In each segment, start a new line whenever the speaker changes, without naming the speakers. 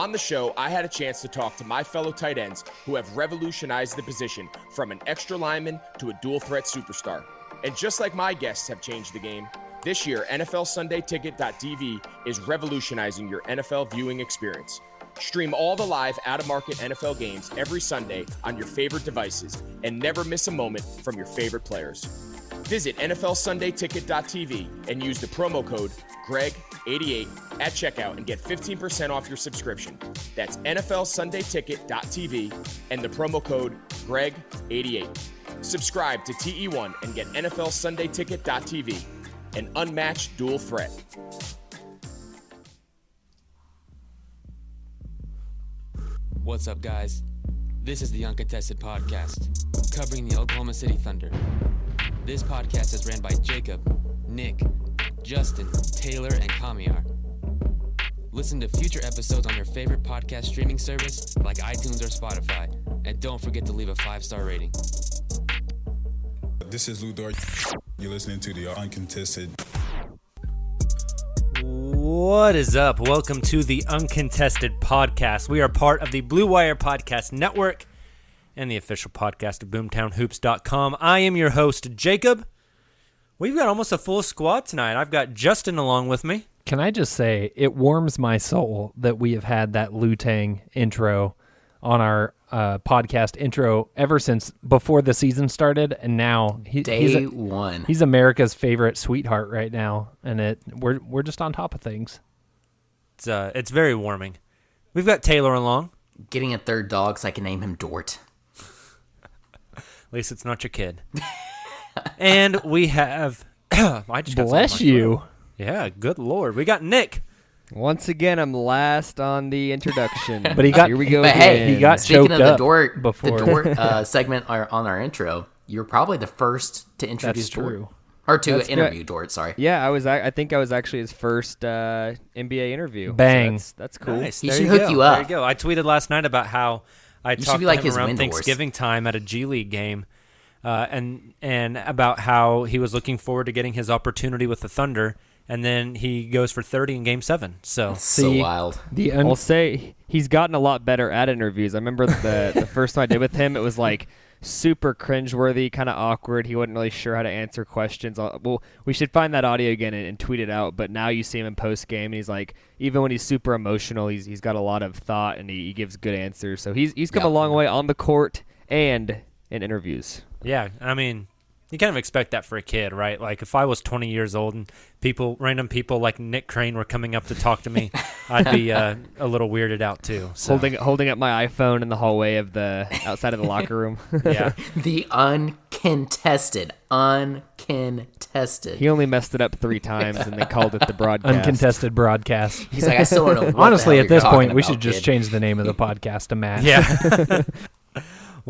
On the show, I had a chance to talk to my fellow tight ends who have revolutionized the position from an extra lineman to a dual threat superstar. And just like my guests have changed the game, this year, NFL Sunday Ticket.tv is revolutionizing your NFL viewing experience. Stream all the live out of market NFL games every Sunday on your favorite devices and never miss a moment from your favorite players. Visit NFLSundayTicket.tv and use the promo code GREG88 at checkout and get 15% off your subscription. That's NFLSundayTicket.tv and the promo code GREG88. Subscribe to TE1 and get NFLSundayTicket.tv, an unmatched dual threat.
What's up, guys? This is the Uncontested Podcast, covering the Oklahoma City Thunder. This podcast is ran by Jacob, Nick, Justin, Tayler, and Kamiar. Listen to future episodes on your favorite podcast streaming service like iTunes or Spotify. And don't forget to leave a five star rating.
This is Lou Dort. You're listening to the Uncontested.
What is up? Welcome to the Uncontested Podcast. We are part of the Blue Wire Podcast Network and the official podcast of BoomtownHoops.com. I am your host, Jacob. We've got almost a full squad tonight. I've got Justin along with me.
Can I just say it warms my soul that we have had that Lu Tang intro on our uh, podcast intro ever since before the season started, and now he,
Day
he's a,
one.
He's America's favorite sweetheart right now, and it we're we're just on top of things.
It's uh, it's very warming. We've got Tayler along.
Getting a third dog so I can name him Dort.
At least it's not your kid. and we have. I just got
Bless
something in my
you.
throat. Yeah, good lord. We got Nick.
Once again, I'm last on the introduction.
But he got-
here we go.
But hey,
again.
he got
speaking
choked
of the
up
Dort,
before.
the Dort uh, segment are on our intro, you're probably the first to introduce
That's true.
Dort. Or to
That's
interview
good.
Dort, sorry.
Yeah, I was. I I think I was actually his first uh, NBA interview. So
Bang.
that's, that's cool.
Nice.
He
there
should
you
hook
go.
you up.
There you go. I tweeted last night about how I
should
talked
be
to him
his
around
Windhorse.
Thanksgiving time at a G League game, uh, and and about how he was looking forward to getting his opportunity with the Thunder, and then he goes for thirty in Game Seven. So
So
See,
wild.
The un-
I'll say he's gotten a lot better at interviews. I remember the the first time I did with him, it was like super cringeworthy, kind of awkward. He wasn't really sure how to answer questions. Uh, Well, we should find that audio again and, and tweet it out. But now you see him in post game, and he's like, even when he's super emotional, he's he's got a lot of thought and he, he gives good answers. So he's he's come
Yeah.
a long way on the court and in interviews.
Yeah, I mean, you kind of expect that for a kid, right? Like if I was twenty years old and people, random people like Nick Crane were coming up to talk to me, I'd be uh, a little weirded out too. So
Holding holding up my iPhone in the hallway of the outside of the locker room.
yeah,
The uncontested, uncontested.
He only messed it up three times and they called it the broadcast.
Uncontested broadcast.
He's like, I still don't know. What
Honestly,
the hell
at this
you're
point,
talking
we should just
kid.
change the name of the podcast to Matt.
Yeah.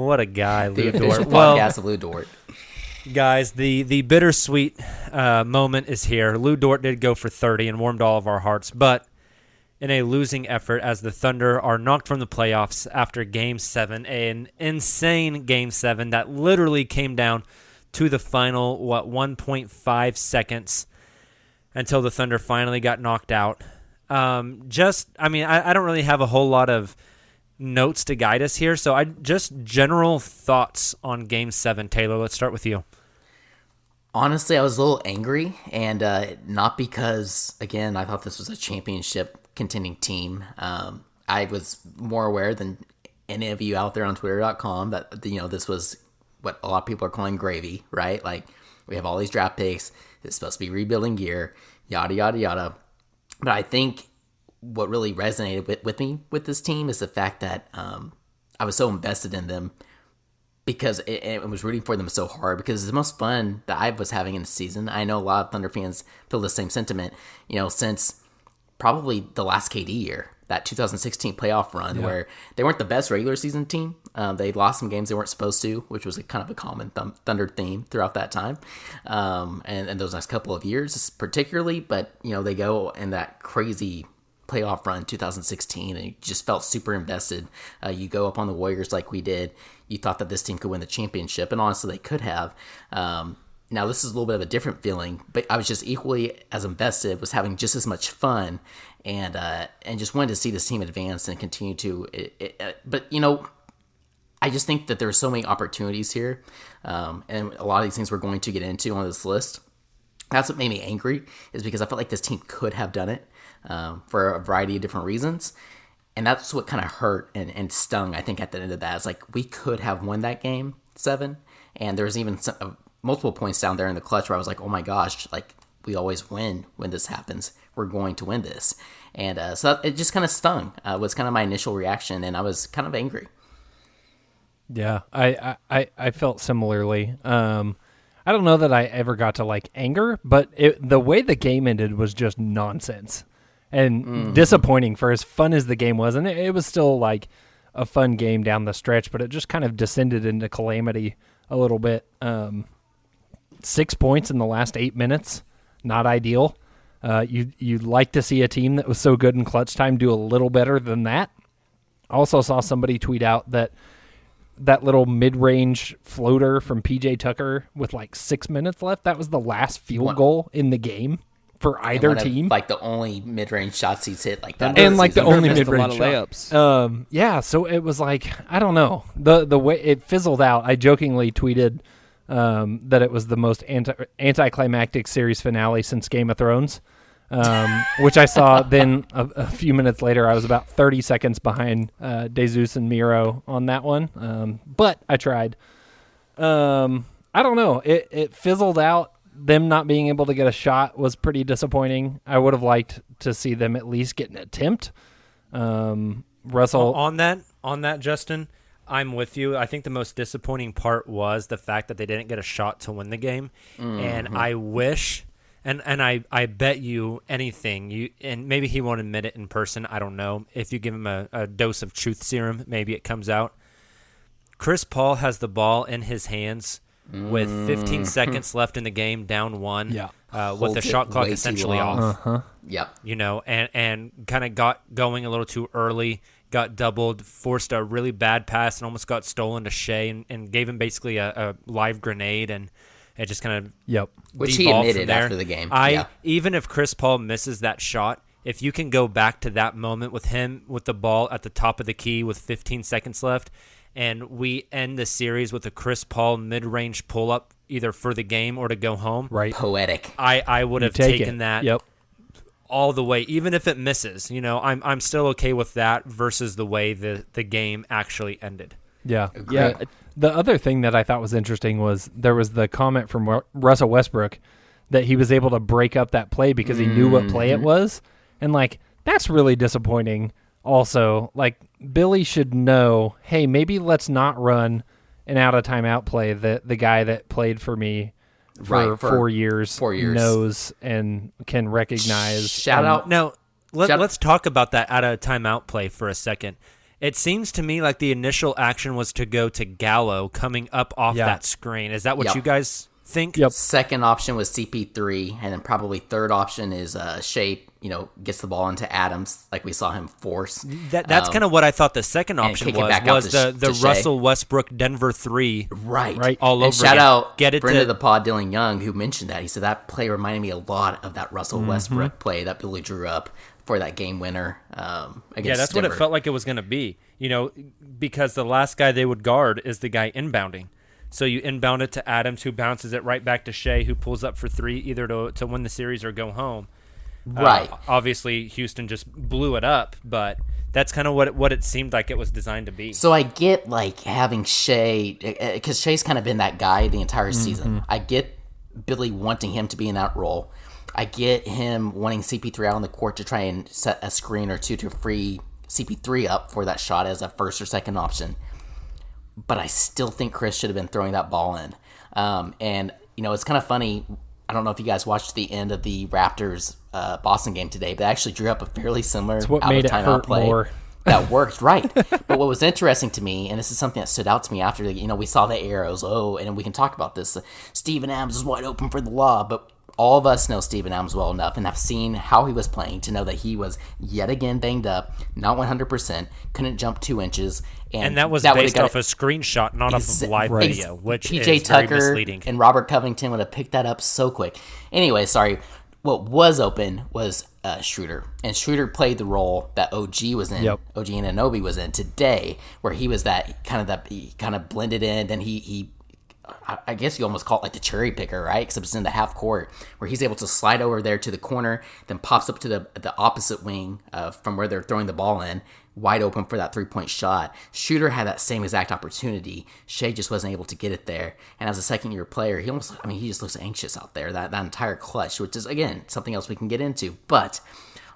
What a guy,
the
Lou
official
Dort. Well,
podcast of Lou Dort.
guys, the the bittersweet uh, moment is here. Lou Dort did go for 30 and warmed all of our hearts, but in a losing effort as the Thunder are knocked from the playoffs after Game 7, an insane Game 7 that literally came down to the final, what, 1.5 seconds until the Thunder finally got knocked out. Um, just, I mean, I, I don't really have a whole lot of notes to guide us here, so I just general thoughts on Game 7. Tayler, let's start with you.
Honestly, I was a little angry, and uh, not because, again, I thought this was a championship contending team. Um, I was more aware than any of you out there on Twitter.com that you know this was what a lot of people are calling gravy, right? Like we have all these draft picks. It's supposed to be rebuilding gear, yada yada yada. But I think what really resonated with, with me with this team is the fact that um, I was so invested in them because it, it was rooting for them so hard because it's the most fun that I was having in the season. I know a lot of Thunder fans feel the same sentiment, you know, since probably the last KD year, that 2016 playoff run
Yeah.
where they weren't the best regular season team. Um, they lost some games they weren't supposed to, which was a kind of a common thum- Thunder theme throughout that time, um, and, and those next couple of years particularly. But you know, they go in that crazy playoff run 2016 and you just felt super invested. Uh, you go up on the warriors like we did. You thought that this team could win the championship and honestly they could have. Um, now this is a little bit of a different feeling but i was just equally as invested was having just as much fun and uh, and just wanted to see this team advance and continue to it, it, uh, but you know I just think that there's so many opportunities here, um, and a lot of these things we're going to get into on this list. That's what made me angry, is because I felt like this team could have done it um, for a variety of different reasons, and that's what kind of hurt and, and stung. I think at the end of that, it's like we could have won that game seven, and there was even some, uh, multiple points down there in the clutch where I was like, oh my gosh, like we always win when this happens. We're going to win this, and uh, so it just kind of stung. Uh, was kind of my initial reaction, and I was kind of angry.
Yeah, I, I- I, I felt similarly. Um, I don't know that I ever got to like anger, but it, the way the game ended was just nonsense and
Mhm.
disappointing for as fun as the game was. And it, it was still like a fun game down the stretch, but it just kind of descended into calamity a little bit. Um, six points in the last eight minutes, not ideal. Uh, you you'd like to see a team that was so good in clutch time do a little better than that. Also saw somebody tweet out that that little mid-range floater from PJ Tucker with like six minutes left. That was the last field
One-
goal in the game for either
one of,
team,
like the only mid-range shots he's hit like that,
and
this
like the only
missed a lot
mid-range shot.
layups.
Um, yeah, so it was like I don't know the the way it fizzled out. I jokingly tweeted um, that it was the most anti anticlimactic series finale since Game of Thrones, um, which I saw. then a, a few minutes later, I was about thirty seconds behind uh, DeZeus and Miro on that one, um, but I tried. Um, I don't know. It it fizzled out. Them not being able to get a shot was pretty disappointing. I would have liked to see them at least get an attempt. Um, Russell,
on that, on that, Justin, I'm with you. I think the most disappointing part was the fact that they didn't get a shot to win the game, and
Mhm.
I wish, and and I I bet you anything you and maybe he won't admit it in person. I don't know. If you give him a, a dose of truth serum, maybe it comes out. Chris Paul has the ball in his hands with 15
Mm.
seconds left in the game, down one.
Yeah.
Uh, with the shot clock essentially off
Uh-huh.
Yep.
you know, and and kind of got going a little too early, got doubled, forced a really bad pass, and almost got stolen to Shai, and, and gave him basically a, a live grenade, and it just kind of
Yep.
Which he admitted
there.
after the game.
I
Yeah.
even if Chris Paul misses that shot, if you can go back to that moment with him with the ball at the top of the key with 15 seconds left, and we end the series with a Chris Paul mid-range pull-up either for the game or to go home.
Right.
Poetic.
I I would
You
have
take
taken
it.
that
Yep.
all the way, even if it misses. You know, I'm I'm still okay with that versus the way the the game actually ended.
Yeah.
Agreed.
Yeah. The other thing that I thought was interesting was there was the comment from Russell Westbrook that he was able to break up that play because he knew what play it mm-hmm. was. And like that's really disappointing also. Like Billy should know, hey, maybe let's not run an out of timeout play that the guy that played for me for,
Right, for
four years
four years.
knows and can recognize.
Shout
and-
out
Now, let,
Shout-
let's talk about that out of timeout play for a second. It seems to me like the initial action was to go to Gallo coming up off
Yeah.
that screen. Is that what
Yep.
you guys think?
Yep.
Second option was CP3, and then probably third option is uh, Shai. You know, gets the ball into Adams, like we saw him force.
That, that's
Um,
kind of what I thought the second option was
back
was the,
Sh-
the
to Shai.
Russell Westbrook Denver three
Right,
Right.
all
and
over
shout
again.
out
Get it
friend
to-
of the pod, Dylan Young, who mentioned that. He said that play reminded me a lot of that Russell
Mm-hmm.
Westbrook play that Billy drew up for that game winner. Um, against
Yeah, that's what it felt like it was going to be. You know, because the last guy they would guard is the guy inbounding. So you inbound it to Adams, who bounces it right back to Shai, who pulls up for three, either to to win the series or go home. Uh,
Right.
obviously, Houston just blew it up, but that's kind of what it, what it seemed like it was designed to be.
So I get like having Shai because Shai's kind of been that guy the entire season. I get Billy wanting him to be in that role. I get him wanting CP3 out on the court to try and set a screen or two to free CP3 up for that shot as a first or second option. But I still think Chris should have been throwing that ball in. Um, and you know, it's kind of funny. I don't know if you guys watched the end of the Raptors uh, Boston game today, but I actually drew up a fairly similar
what
out
made
of
it
timeout
hurt
play
more.
that worked right. but what was interesting to me, and this is something that stood out to me after the, you know we saw the arrows. Oh, and we can talk about this. Steven Adams is wide open for the law, but all of us know Steven Adams well enough and have seen how he was playing to know that he was yet again banged up, not 100%, couldn't jump two inches, and,
and that was
would've
based
got
off a screenshot, not off of live
Right.
video, which
PJ
is very
Tucker
misleading.
and Robert Covington would have picked that up so quick. Anyway, sorry. What was open was uh, Schroeder, and Schroeder played the role that OG was in.
Yep.
OG Anunoby was in today, where he was that kind of that he kind of blended in. Then he he. I- guess you almost call it like the cherry picker, right? Except it's in the half court where he's able to slide over there to the corner, then pops up to the the opposite wing uh, from where they're throwing the ball in, wide open for that three point shot. Schroeder had that same exact opportunity. Shai just wasn't able to get it there. And as a second year player, he almost, I mean, he just looks anxious out there, that, that entire clutch, which is, again, something else we can get into. But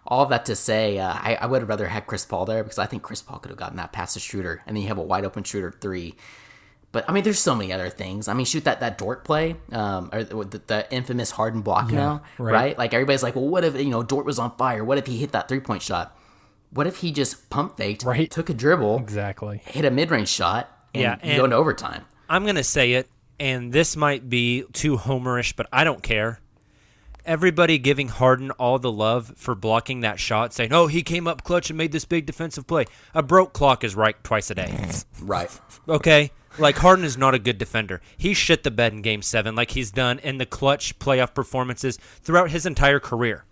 all that to say, uh, I, I would have rather had Chris Paul there because I think Chris Paul could have gotten that past the shooter. And then you have a wide open shooter three. But I mean, there's so many other things. I mean, shoot that that Dort play, um, or the, the infamous Harden block now,
right.
right. Like everybody's like, well, what if you know Dort was on fire? What if he hit that three point shot? What if he just pump faked,
Right.
took a dribble,
Exactly.
hit a mid range shot, and,
Yeah, and-
go into overtime?
I'm going to say it, and this might be too homerish, but I don't care. Everybody giving Harden all the love for blocking that shot, saying, "Oh, he came up clutch and made this big defensive play." A broke clock is right twice a day.
Right.
Okay, like Harden is not a good defender. He shit the bed in Game Seven, like he's done in the clutch playoff performances throughout his entire career.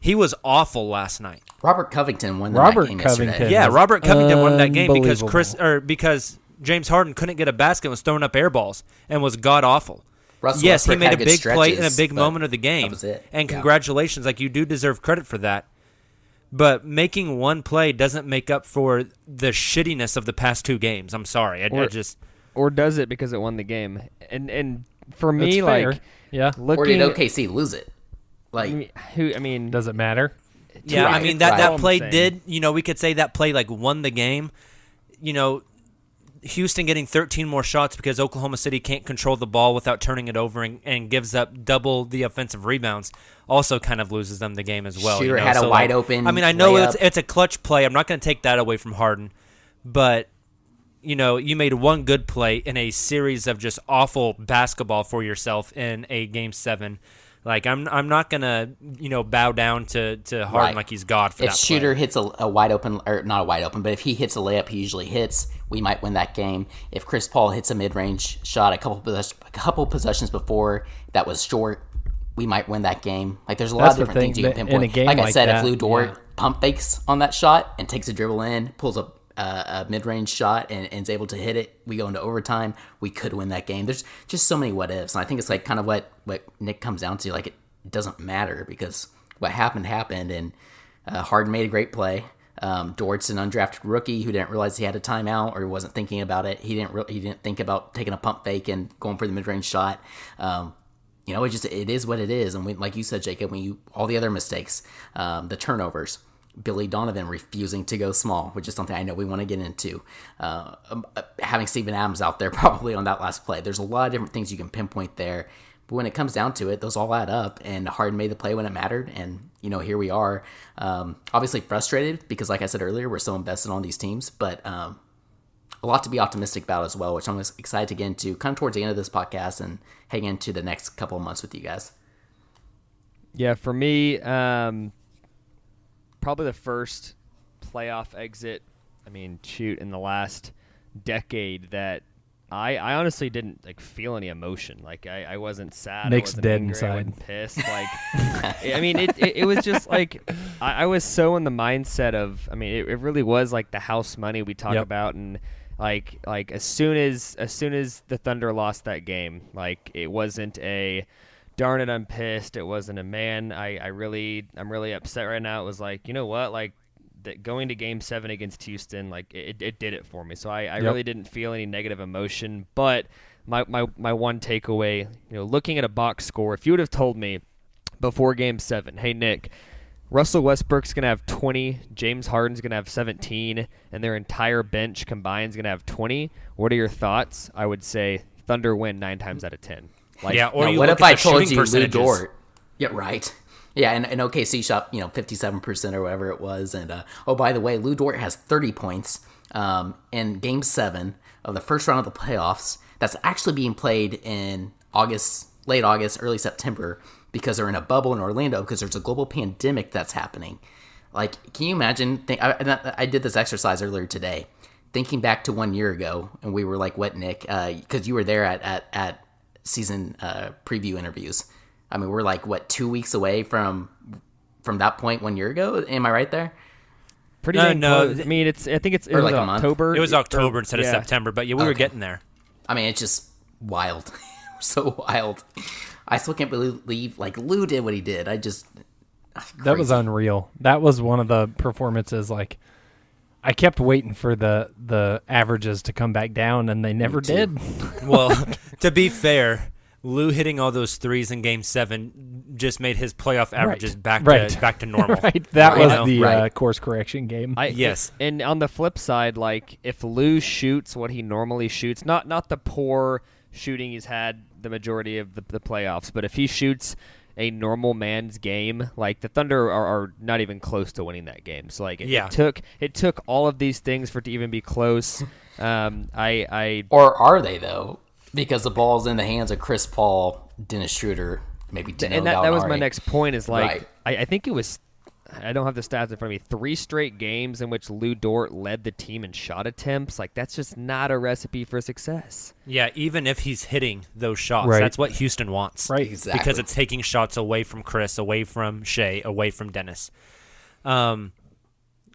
He was awful last night.
Robert Covington won the
Robert
game yesterday.
Yeah, Robert Covington won that game because. Chris or because James Harden couldn't get a basket and was throwing up air balls and was god awful.
Russell
yes, he made a
good
big play in a big moment of the game.
that was it.
And
Yeah.
congratulations, like you do deserve credit for that. But making one play doesn't make up for the shittiness of the past two games. I'm sorry. I, I
Or-
just
or does it because it won the game? And and for me,
fair.
like
yeah.
Or
looking,
did OKC lose it? Like,
who? I mean,
Does it matter?
Yeah, I mean that
right.
that play did. You know, we could say that play like won the game. You know, Houston getting 13 more shots because Oklahoma City can't control the ball without turning it over and, and gives up double the offensive rebounds. Also, kind of loses them the game as well. you know?
had a
So,
wide
like,
open
I mean, I know it's it's a clutch play. I'm not going to take that away from Harden, but you know, you made one good play in a series of just awful basketball for yourself in a game seven. Like I'm, I'm not gonna, you know, bow down to to Harden
Right.
like he's God for
if
that.
shooter
play.
hits a, a wide open or not a wide open, but if he hits a layup, he usually hits. We might win that game. If Chris Paul hits a mid range shot a couple possess- a couple possessions before that was short, we might win that game. Like there's a lot
That's
of
the
different things you can
that in a
pinpoint.
game
like I
like
said,
that,
if Lou Dort
yeah.
pump fakes on that shot and takes a dribble in, pulls up a, a mid range shot and, and is able to hit it, we go into overtime. We could win that game. There's just so many what ifs, and I think it's like kind of what what Nick comes down to. Like it, doesn't matter because what happened happened, and uh, Harden made a great play. Um, Dort's an undrafted rookie who didn't realize he had a timeout or he wasn't thinking about it. He didn't. Re- he didn't think about taking a pump fake and going for the mid range shot. Um, you know, it just it is what it is. And like you said, Jacob, when you all the other mistakes, um, the turnovers, Billy Donovan refusing to go small, which is something I know we want to get into. Uh, um, uh, having Steven Adams out there probably on that last play. There's a lot of different things you can pinpoint there. But when it comes down to it, those all add up, and Harden made the play when it mattered. And, you know, here we are. Um, obviously frustrated because, like I said earlier, we're so invested on these teams, but um, a lot to be optimistic about as well, which I'm excited to get into kind of towards the end of this podcast and hang into the next couple of months with you guys.
Yeah, for me, um, probably the first playoff exit. I mean, shoot, in the last decade that I, I honestly didn't like feel any emotion. Like I, I wasn't sad.
Nick's
I wasn't
dead
angry, I
inside.
wasn't pissed. Like I mean, it, it, it was just like I, I was so in the mindset of. I mean, it, it really was like the house money we talk
Yep.
about, and like like as soon as as soon as the Thunder lost that game, like it wasn't a darn it, I'm pissed. It wasn't a man. I, I really I'm really upset right now. It was like you know what, like that going to Game Seven against Houston, like it, it did it for me. So I, I
Yep.
really didn't feel any negative emotion. But my, my my one takeaway, you know, looking at a box score, if you would have told me before Game Seven, hey Nick. Russell Westbrook's going to have 20, James Harden's going to have 17, and their entire bench combined is going to have 20. What are your thoughts? I would say Thunder win 9 times out of 10. Like,
yeah, or
what if I told you Lou. Dort? Yeah, right. Yeah, and, and OKC shot you know fifty seven percent or whatever it was, and uh, oh by the way, Lou Dort has thirty points um, in Game Seven of the first round of the playoffs. That's actually being played in August, late August, early September, because they're in a bubble in Orlando because there's a global pandemic that's happening. Like, can you imagine? Think, I, I did this exercise earlier today, thinking back to one year ago, and we were like, "What, Nick?" Because you were there at at, at season uh, preview interviews. I mean, we're like what two weeks away from from that point one year ago. Am I right there?
Pretty
No, no,
close. I mean, it's. I think it's it
like.
October.
It was
or-
October instead of
yeah.
September, but yeah, we were getting there.
I mean, it's just wild, so wild. I still can't believe like Lou did what he did. I just
That was unreal. That was one of the performances. Like, I kept waiting for the the averages to come back down, and they never did.
Well, to be fair, Lou hitting all those threes in Game Seven just made his playoff averages back
right.
to back to normal.
right. That
Right.
was
You know?
the
Right.
uh, course correction game.
I,
Yes.
And on the flip side, like if Lou shoots what he normally shoots, not not the poor shooting he's had the majority of the, the playoffs, but if he shoots a normal man's game, like the Thunder are, are not even close to winning that game. So like it,
Yeah.
it took it took all of these things for it to even be close. Um, I I
Or are they though? Because the ball's in the hands of Chris Paul, Dennis Schroeder, maybe Dino
and that, that was my next point is like
Right.
I, I think it was I don't have the stats in front of me. Three straight games in which Lou Dort led the team in shot attempts. Like that's just not a recipe for success.
Yeah, even if he's hitting those shots,
Right.
that's what Houston wants.
Right.
Exactly.
Because it's taking shots away from Chris, away from Shai, away from Dennis. Um,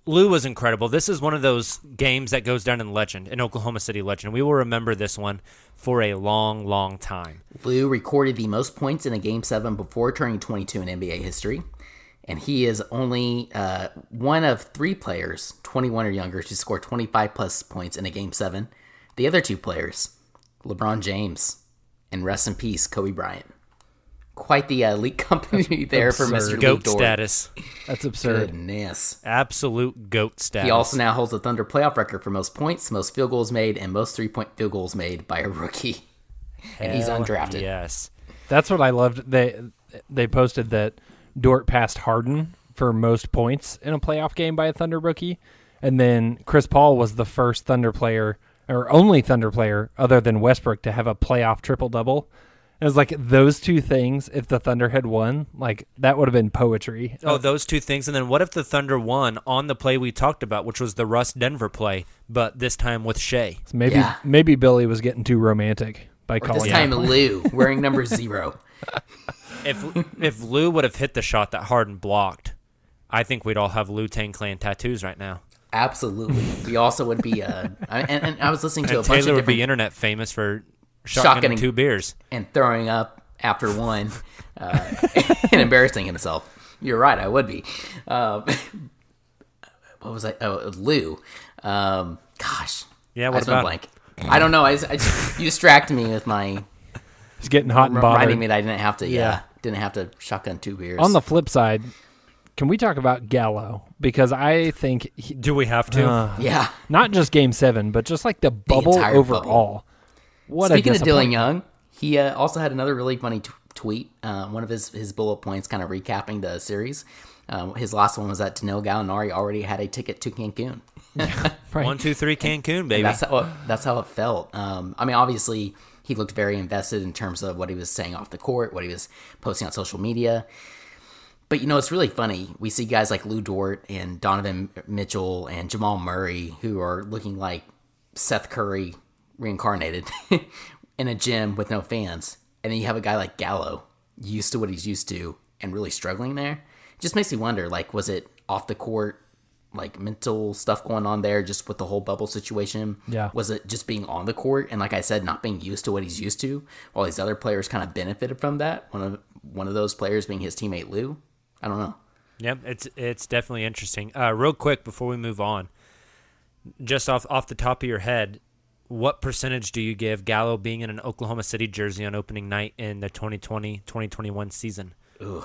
Lou was incredible. This is one of those games that goes down in legend, in Oklahoma City legend. We will remember this one for a long, long time.
Lou recorded the most points in a game seven before turning 22 in NBA history. And he is only uh, one of three players, 21 or younger, to score 25 plus points in a game seven. The other two players, LeBron James and rest in peace, Kobe Bryant. Quite the uh, elite company there for Mr.
Goat
Dort.
status.
That's absurd.
Goodness.
Absolute goat status.
He also now holds the Thunder playoff record for most points, most field goals made, and most three point field goals made by a rookie. And he's undrafted.
Yes.
That's what I loved. They they posted that Dort passed Harden for most points in a playoff game by a Thunder rookie, and then Chris Paul was the first Thunder player or only Thunder player other than Westbrook to have a playoff triple double. It was like those two things. If the Thunder had won, like that would have been poetry.
Oh, those two things. And then what if the Thunder won on the play we talked about, which was the Russ Denver play, but this time with Shai?
So maybe
Yeah.
maybe Billy was getting too romantic by
Or
calling
this
it.
time, Lou wearing number zero.
If if Lou would have hit the shot that Harden blocked, I think we'd all have Lu Tang Clan tattoos right now.
Absolutely. He also would be. Uh, and, and I was listening to
And
a bunch
Tayler
of
would be internet famous for shotgunning
Shotgunning.
two beers.
and throwing up after one uh, and embarrassing himself. You're right. I would be. Um, what was I? Oh, Lou. Um, gosh.
Yeah,
I
what
just went
about
blank. I don't know. I, I just- you distracted me with my
He's getting hot and
reminding
bothered.
me that I didn't have to. Yeah,
Yeah.
Didn't have to shotgun two beers.
On the flip side, can we talk about Gallo? because I think. He,
Do we have to?
uh,
Yeah.
Not just Game Seven, but just like the bubble
entire
overall.
bubble.
What
Speaking
a
of Dylan. Young, he uh, also had another really funny t- tweet. Uh, one of his, his bullet points, kind of recapping the series. Um, his last one was that Danilo Gallinari already had a ticket to Cancun.
One, two, three, Cancun,
And
baby.
that's how it, that's how it felt. Um, I mean, obviously, he looked very invested in terms of what he was saying off the court, what he was posting on social media. But you know, it's really funny. We see guys like Lou Dort and Donovan Mitchell and Jamal Murray who are looking like Seth Curry reincarnated in a gym with no fans, and then you have a guy like Gallo, used to what he's used to, and really struggling there. It just makes me wonder, like, was it off the court? Like mental stuff going on there, just with the whole bubble situation.
Yeah.
Was it just being on the court and, like I said, not being used to what he's used to, while these other players kind of benefited from that? One of one of those players being his teammate Lou. I don't know.
yeah it's it's definitely interesting. Uh, real quick before we move on, just off off the top of your head, what percentage do you give Gallo being in an Oklahoma City jersey on opening night in the 2020-2021 season?
Ugh.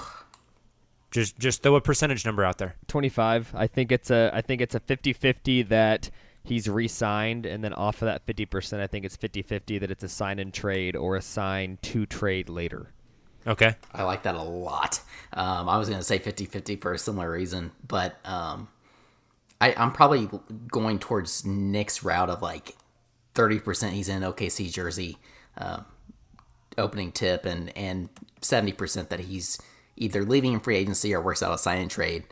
Just just throw a percentage number out there.
25. I think it's a I think it's a 50-50 that he's re-signed and then off of that 50%, I think it's 50-50 that it's a sign and trade or a sign to trade later.
Okay.
I like that a lot. Um, I was going to say 50 50 for a similar reason, but um, I, I'm probably going towards Nick's route of like 30% he's in OKC jersey um, opening tip and, and 70% that he's either leaving in free agency or works out a sign and trade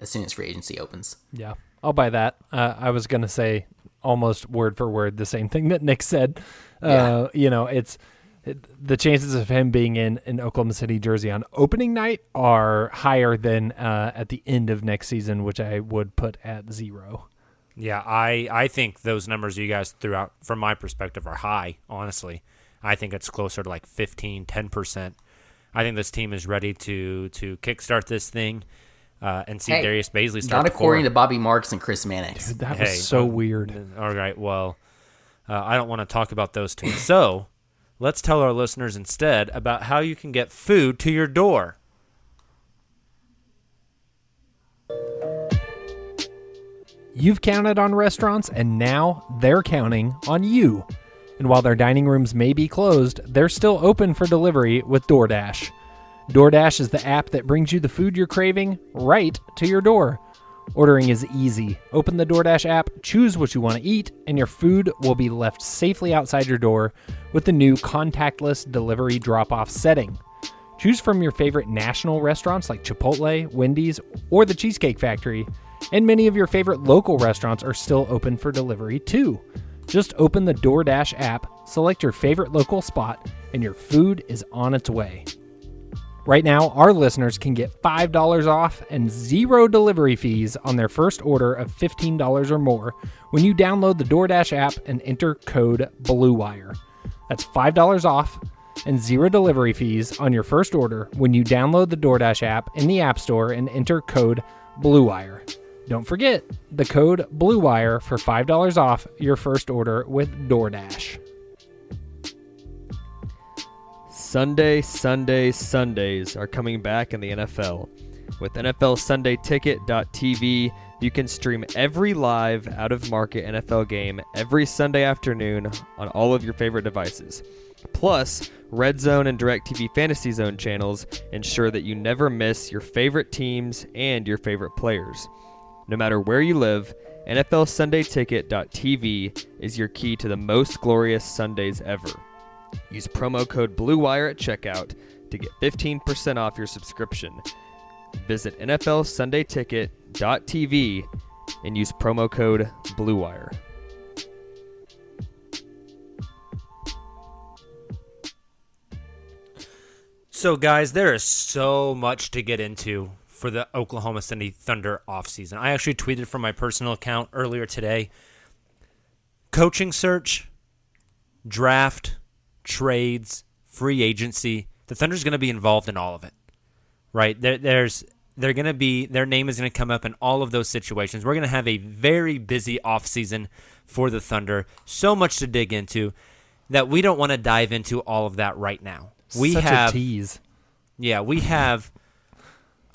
as soon as free agency opens.
Yeah, I'll buy that. Uh, I was gonna say almost word for word the same thing that Nick said. Uh,
Yeah.
You know, it's it, the chances of him being in an Oklahoma City jersey on opening night are higher than uh, at the end of next season, which I would put at zero.
Yeah, I I think those numbers you guys threw out from my perspective are high, honestly. I think it's closer to like 15, 10%. I think this team is ready to to kickstart this thing uh, and see
Hey,
Darius Bazley start
Not according to Bobby Marks and Chris Mannix.
That was so weird.
All right, well, uh, I don't want to talk about those two. so let's tell our listeners instead about how you can get food to your door.
You've counted on restaurants, and now they're counting on you. And while their dining rooms may be closed, they're still open for delivery with DoorDash. DoorDash is the app that brings you the food you're craving right to your door. Ordering is easy. Open the DoorDash app, choose what you want to eat, and your food will be left safely outside your door with the new contactless delivery drop off setting. Choose from your favorite national restaurants like Chipotle, Wendy's, or the Cheesecake Factory, and many of your favorite local restaurants are still open for delivery too. Just open the DoorDash app, select your favorite local spot, and your food is on its way. Right now, our listeners can get $5 off and zero delivery fees on their first order of $15 or more when you download the DoorDash app and enter code BLUEWIRE. That's $5 off and zero delivery fees on your first order when you download the DoorDash app in the App Store and enter code BLUEWIRE. Don't forget the code BLUEWIRE for $5 off your first order with DoorDash.
Sunday, Sunday, Sundays are coming back in the NFL. With NFL Sunday Ticket.tv, you can stream every live out of market NFL game every Sunday afternoon on all of your favorite devices. Plus, Red Zone and DirecTV Fantasy Zone channels ensure that you never miss your favorite teams and your favorite players. No matter where you live, NFL Sunday Ticket.tv is your key to the most glorious Sundays ever. Use promo code BLUEWIRE at checkout to get 15% off your subscription. Visit NFLSundayTicket.tv and use promo code BLUEWIRE.
So, guys, there is so much to get into for the Oklahoma City Thunder offseason. I actually tweeted from my personal account earlier today coaching search, draft, trades, free agency. The Thunder's going to be involved in all of it, right? There, there's they're going to be their name is going to come up in all of those situations. We're going to have a very busy offseason for the Thunder. So much to dig into that we don't want to dive into all of that right now. We
Such a
have
tease.
Yeah, we have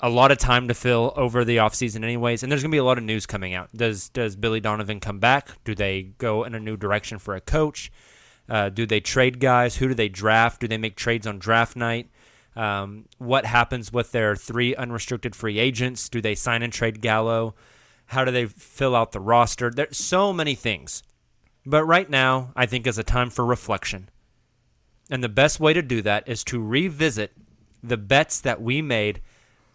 a lot of time to fill over the offseason anyways, and there's going to be a lot of news coming out. Does does Billy Donovan come back? Do they go in a new direction for a coach? Uh, do they trade guys? Who do they draft? Do they make trades on draft night? Um, what happens with their three unrestricted free agents? Do they sign and trade Gallo? How do they fill out the roster? There's so many things. But right now, I think is a time for reflection. And the best way to do that is to revisit the bets that we made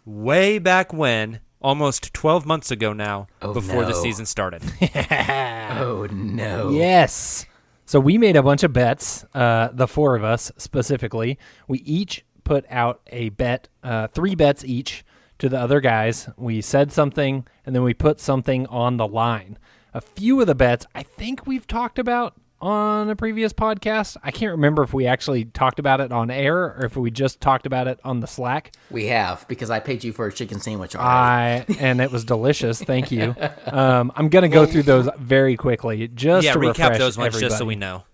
way back when, almost 12 months ago now,
Oh,
before the season started.
Oh no.
Yes. So we made a bunch of bets, uh, the four of us specifically. We each put out a bet, uh, three bets each to the other guys. We said something, and then we put something on the line. A few of the bets I think we've talked about on a previous podcast. I can't remember if we actually talked about it on air or if we just talked about it on the Slack.
We have because I paid you for a chicken sandwich already.
I and it was delicious. Thank you. Um, I'm gonna go through those very quickly, just
yeah,
to
recap
refresh
those ones just so we know.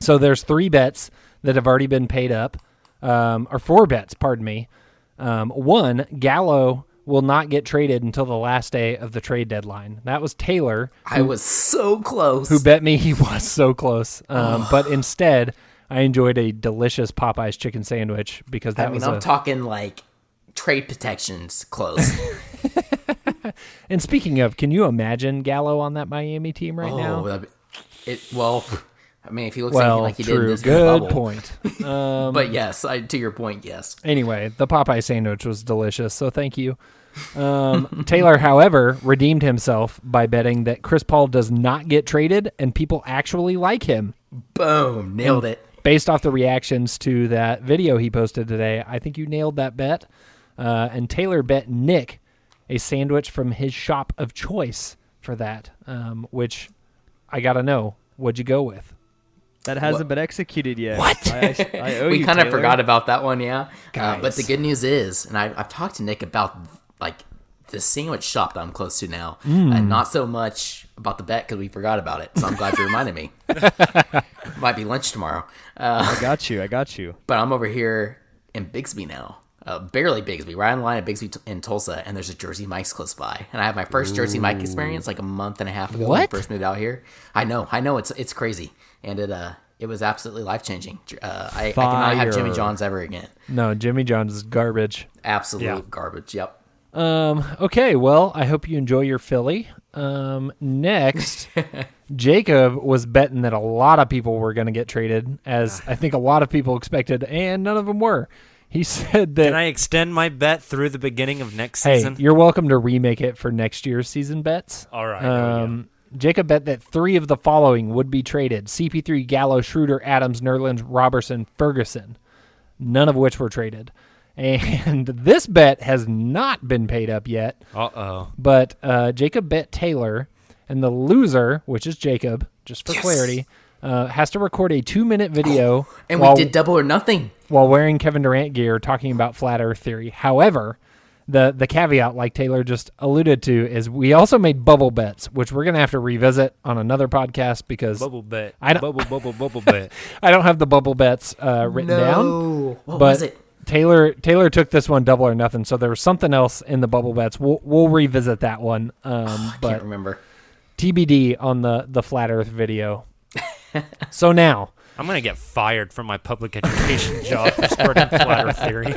So there's three bets that have already been paid up, um, or four bets, pardon me. Um, one, Gallo will not get traded until the last day of the trade deadline. That was Tayler,
I was so close.
who bet me he was so close. Um, but instead, I enjoyed a delicious Popeyes chicken sandwich because that
I mean,
was
I'm
a.
talking like trade protections close.
and speaking of, can you imagine Gallo on that Miami team right
oh,
now?
be- it. Well, I mean, if he looks
Well,
like he did in this
Good point. Um,
but yes, I, to your point, yes.
Anyway, the Popeye sandwich was delicious, so thank you. Um, Tayler, however, redeemed himself by betting that Chris Paul does not get traded and people actually like him.
Boom, nailed it.
Based off the reactions to that video he posted today, I think you nailed that bet. Uh, and Tayler bet Nick a sandwich from his shop of choice for that, um, which I got to know. What'd you go with?
That hasn't been executed yet.
What?
I, I, I owe
we kind of forgot about that one, yeah. Uh, but the good news is, and I, I've talked to Nick about like the sandwich shop that I'm close to now,
Mm.
and not so much about the bet because we forgot about it. So I'm glad you reminded me. Might be lunch tomorrow. Uh,
I got you. I got you.
but I'm over here in Bixby now. Uh, barely Bixby, right on the line at Bixby t- in Tulsa, and there's a Jersey Mike's close by. And I have my first Jersey Mike experience like a month and a half ago when I first moved out here. I know, I know, it's it's crazy, and it uh it was absolutely life changing. Uh, I, I cannot have Jimmy John's ever again.
No, Jimmy John's is garbage.
Absolute
Yeah.
garbage. Yep.
Um, okay, well, I hope you enjoy your Philly. Um, next, Jacob was betting that a lot of people were going to get traded, as I think a lot of people expected, and none of them were. He said that.
Can I extend my bet through the beginning of next
hey,
season?
you're welcome to remake it for next year's season bets.
All right, go.
Um, Jacob bet that three of the following would be traded: CP3, Gallo, Schroeder, Adams, Nerlens, Roberson, Ferguson. None of which were traded. And this bet has not been paid up yet.
Uh oh.
But uh, Jacob bet Tayler, and the loser, which is Jacob, just for
Yes.
clarity, uh, has to record a two-minute video
And
while,
we did double or nothing.
while wearing Kevin Durant gear, talking about flat Earth theory. However, the the caveat, like Tayler just alluded to, is we also made bubble bets, which we're gonna have to revisit on another podcast because
Bubble bet.
I don't-
Bubble bubble bubble bet.
I don't have the bubble bets uh, written down.
What
but
was it?
Tayler Tayler took this one double or nothing, so there was something else in the bubble bets. We'll we'll revisit that one. Um,
I
but
can't remember.
TBD on the the flat Earth video. so now,
I'm gonna get fired from my public education job for spreading flat Earth theory.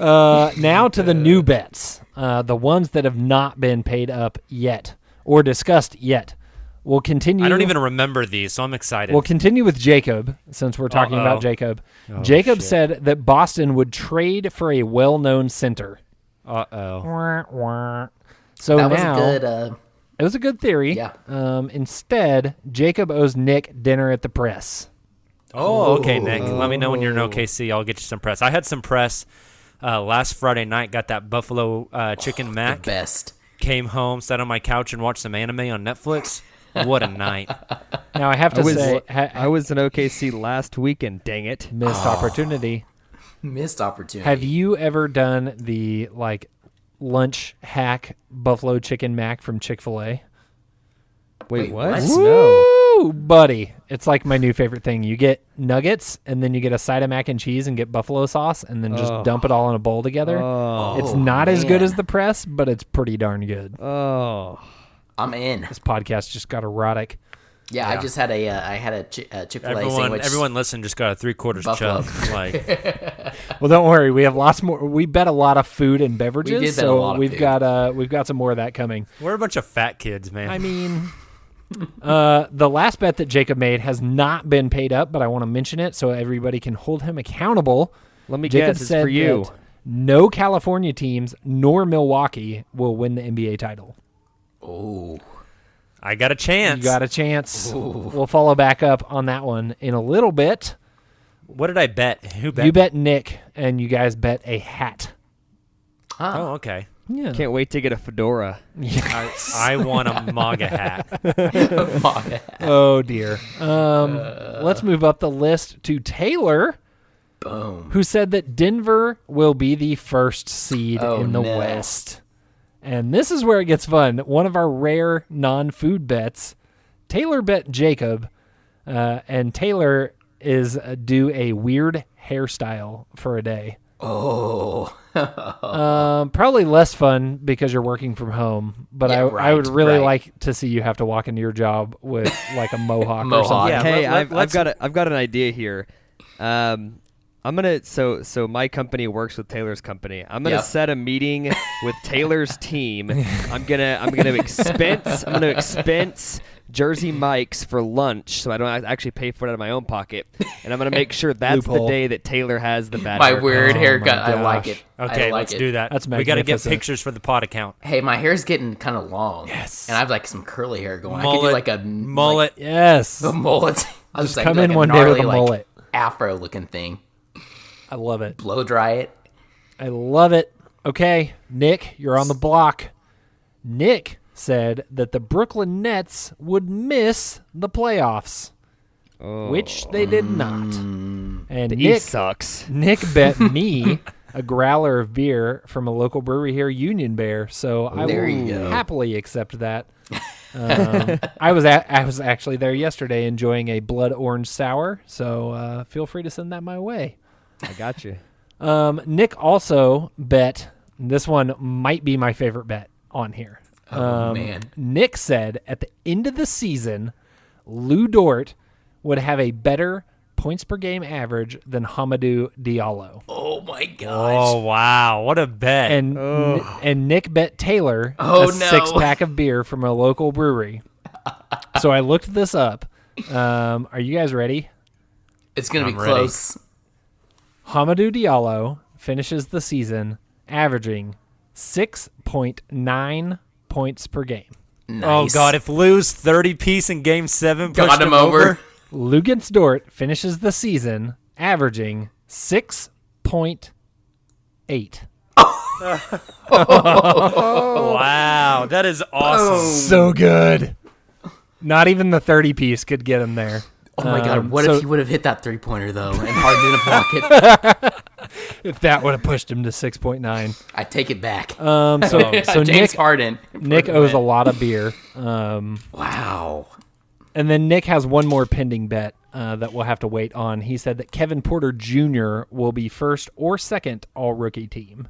uh, now to the new bets, uh, the ones that have not been paid up yet or discussed yet. We'll continue.
I don't even remember these, so I'm excited.
We'll continue with Jacob since we're talking
Uh-oh.
about Jacob.
Oh,
Jacob
shit.
said that Boston would trade for a well-known center.
Uh oh.
Wah, wah. So
that was
now
a good. Uh,
it was a good theory.
Yeah.
Um, instead, Jacob owes Nick dinner at the press.
Oh, okay, Nick. Let me know when you're in OKC. I'll get you some press. I had some press uh, last Friday night. Got that buffalo uh, chicken mac.
best.
Came home, sat on my couch, and watched some anime on Netflix. What a night!
Now I have to
I was,
say, ha-
I was in OKC last weekend. Dang it!
missed ah. opportunity.
Missed opportunity.
Have you ever done the like lunch hack buffalo chicken mac from Chick Fil A?
Wait, what?
what?
No.
Woo, buddy. It's like my new favorite thing. You get nuggets and then you get a side of mac and cheese and get buffalo sauce and then just
Oh.
dump it all in a bowl together.
Oh.
it's
Oh,
not as oh,
good
as the press, but it's pretty darn good.
Oh.
I'm in.
This podcast just got erotic.
Yeah, I just had a uh, I had a Chi- uh, Chick Fil A
Everyone,
sandwich.
everyone, listen, just got a three quarters
Buffalo.
chub. Like,
Well, don't worry. We have lots more. We bet a lot of food and beverages,
did bet a
so
lot of
we've
food.
got uh we've got some more of that coming.
we're a bunch of fat kids, man.
I mean, uh, the last bet that Jacob made has not been paid up, but I want to mention it so everybody can hold him accountable.
Let me
Jacob
guess, it's
said
for you.
no California teams nor Milwaukee will win the NBA title.
Oh,
I got a chance.
You got a chance. We'll follow back up on that one in a little bit.
What did I bet? Who bet?
You bet Nick, and you guys bet a hat.
Oh, okay.
Yeah.
Can't wait to get a fedora.
I, I want a MAGA hat.
my-
Oh dear. Um, let's move up the list to Tayler,
boom.
who said that Denver will be the first seed
Oh,
in the
no.
West. And this is where it gets fun. One of our rare non-food bets. Tayler bet Jacob, uh, and Tayler is uh, do a weird hairstyle for a day.
Oh,
Um, probably less fun because you're working from home, but
Yeah,
I, I would really
right.
like to see you have to walk into your job with like a mohawk, or something.
Yeah,
hey,
let- let-
I've, I've got a, I've got an idea here. Um, I'm gonna so so my company works with Tayler's company. I'm gonna
Yep.
set a meeting with Tayler's team. I'm gonna I'm gonna expense I'm gonna expense Jersey Mike's for lunch, so I don't actually pay for it out of my own pocket. And I'm gonna make sure that's
Loophole.
the day that Tayler has the bad
my
haircut.
weird
Oh,
haircut.
my
I like it.
Okay,
like
let's
it.
do that.
That's
we got to get pictures for the pod account.
Hey, my hair's getting kind of long.
Yes.
and I have like some curly hair going. I could
Mullet,
do like a
mullet.
Yes.
like, a mullet. I was
Just
like,
come
do,
in
like, a
one day with a
gnarly, like,
mullet.
afro looking thing.
I love it.
Blow dry it.
I love it. Okay, Nick, you're on the block. Nick said that the Brooklyn Nets would miss the playoffs, which they did not. And
The
Nick
East sucks.
Nick bet me a growler of beer from a local brewery here, Union Bear. So I
There
will happily accept that. Um, I was at, I was actually there yesterday enjoying a blood orange sour. So uh, feel free to send that my way.
I got you.
Um, Nick also bet this one might be my favorite bet on here.
Oh,
um,
man.
Nick said at the end of the season, Lu Dort would have a better points per game average than Hamidou Diallo.
Oh my gosh.
Oh wow, what a bet!
And and Nick bet Tayler
Oh,
a
no.
six pack of beer from a local brewery. so I looked this up. Um, are you guys ready?
It's gonna be
I'm ready.
close.
Hamidou Diallo finishes the season averaging 6.9 points per game.
oh god, if Lu's thirty piece in Game Seven,
got
pushed
him over.
Luguentz Dort finishes the season averaging 6.8.
Wow, that is awesome.
So good. Not even the 30 piece could get him there.
Oh my god!
Um,
What
so-
if he would have hit that three pointer though and Harden in the pocket?
If that would have pushed him to 6.9.
I take it back.
Um, so so
James
Nick
Harden.
Nick owes a lot of beer. Um,
Wow.
and then Nick has one more pending bet uh, that we'll have to wait on. He said that Kevin Porter Jr. will be first or second all rookie team.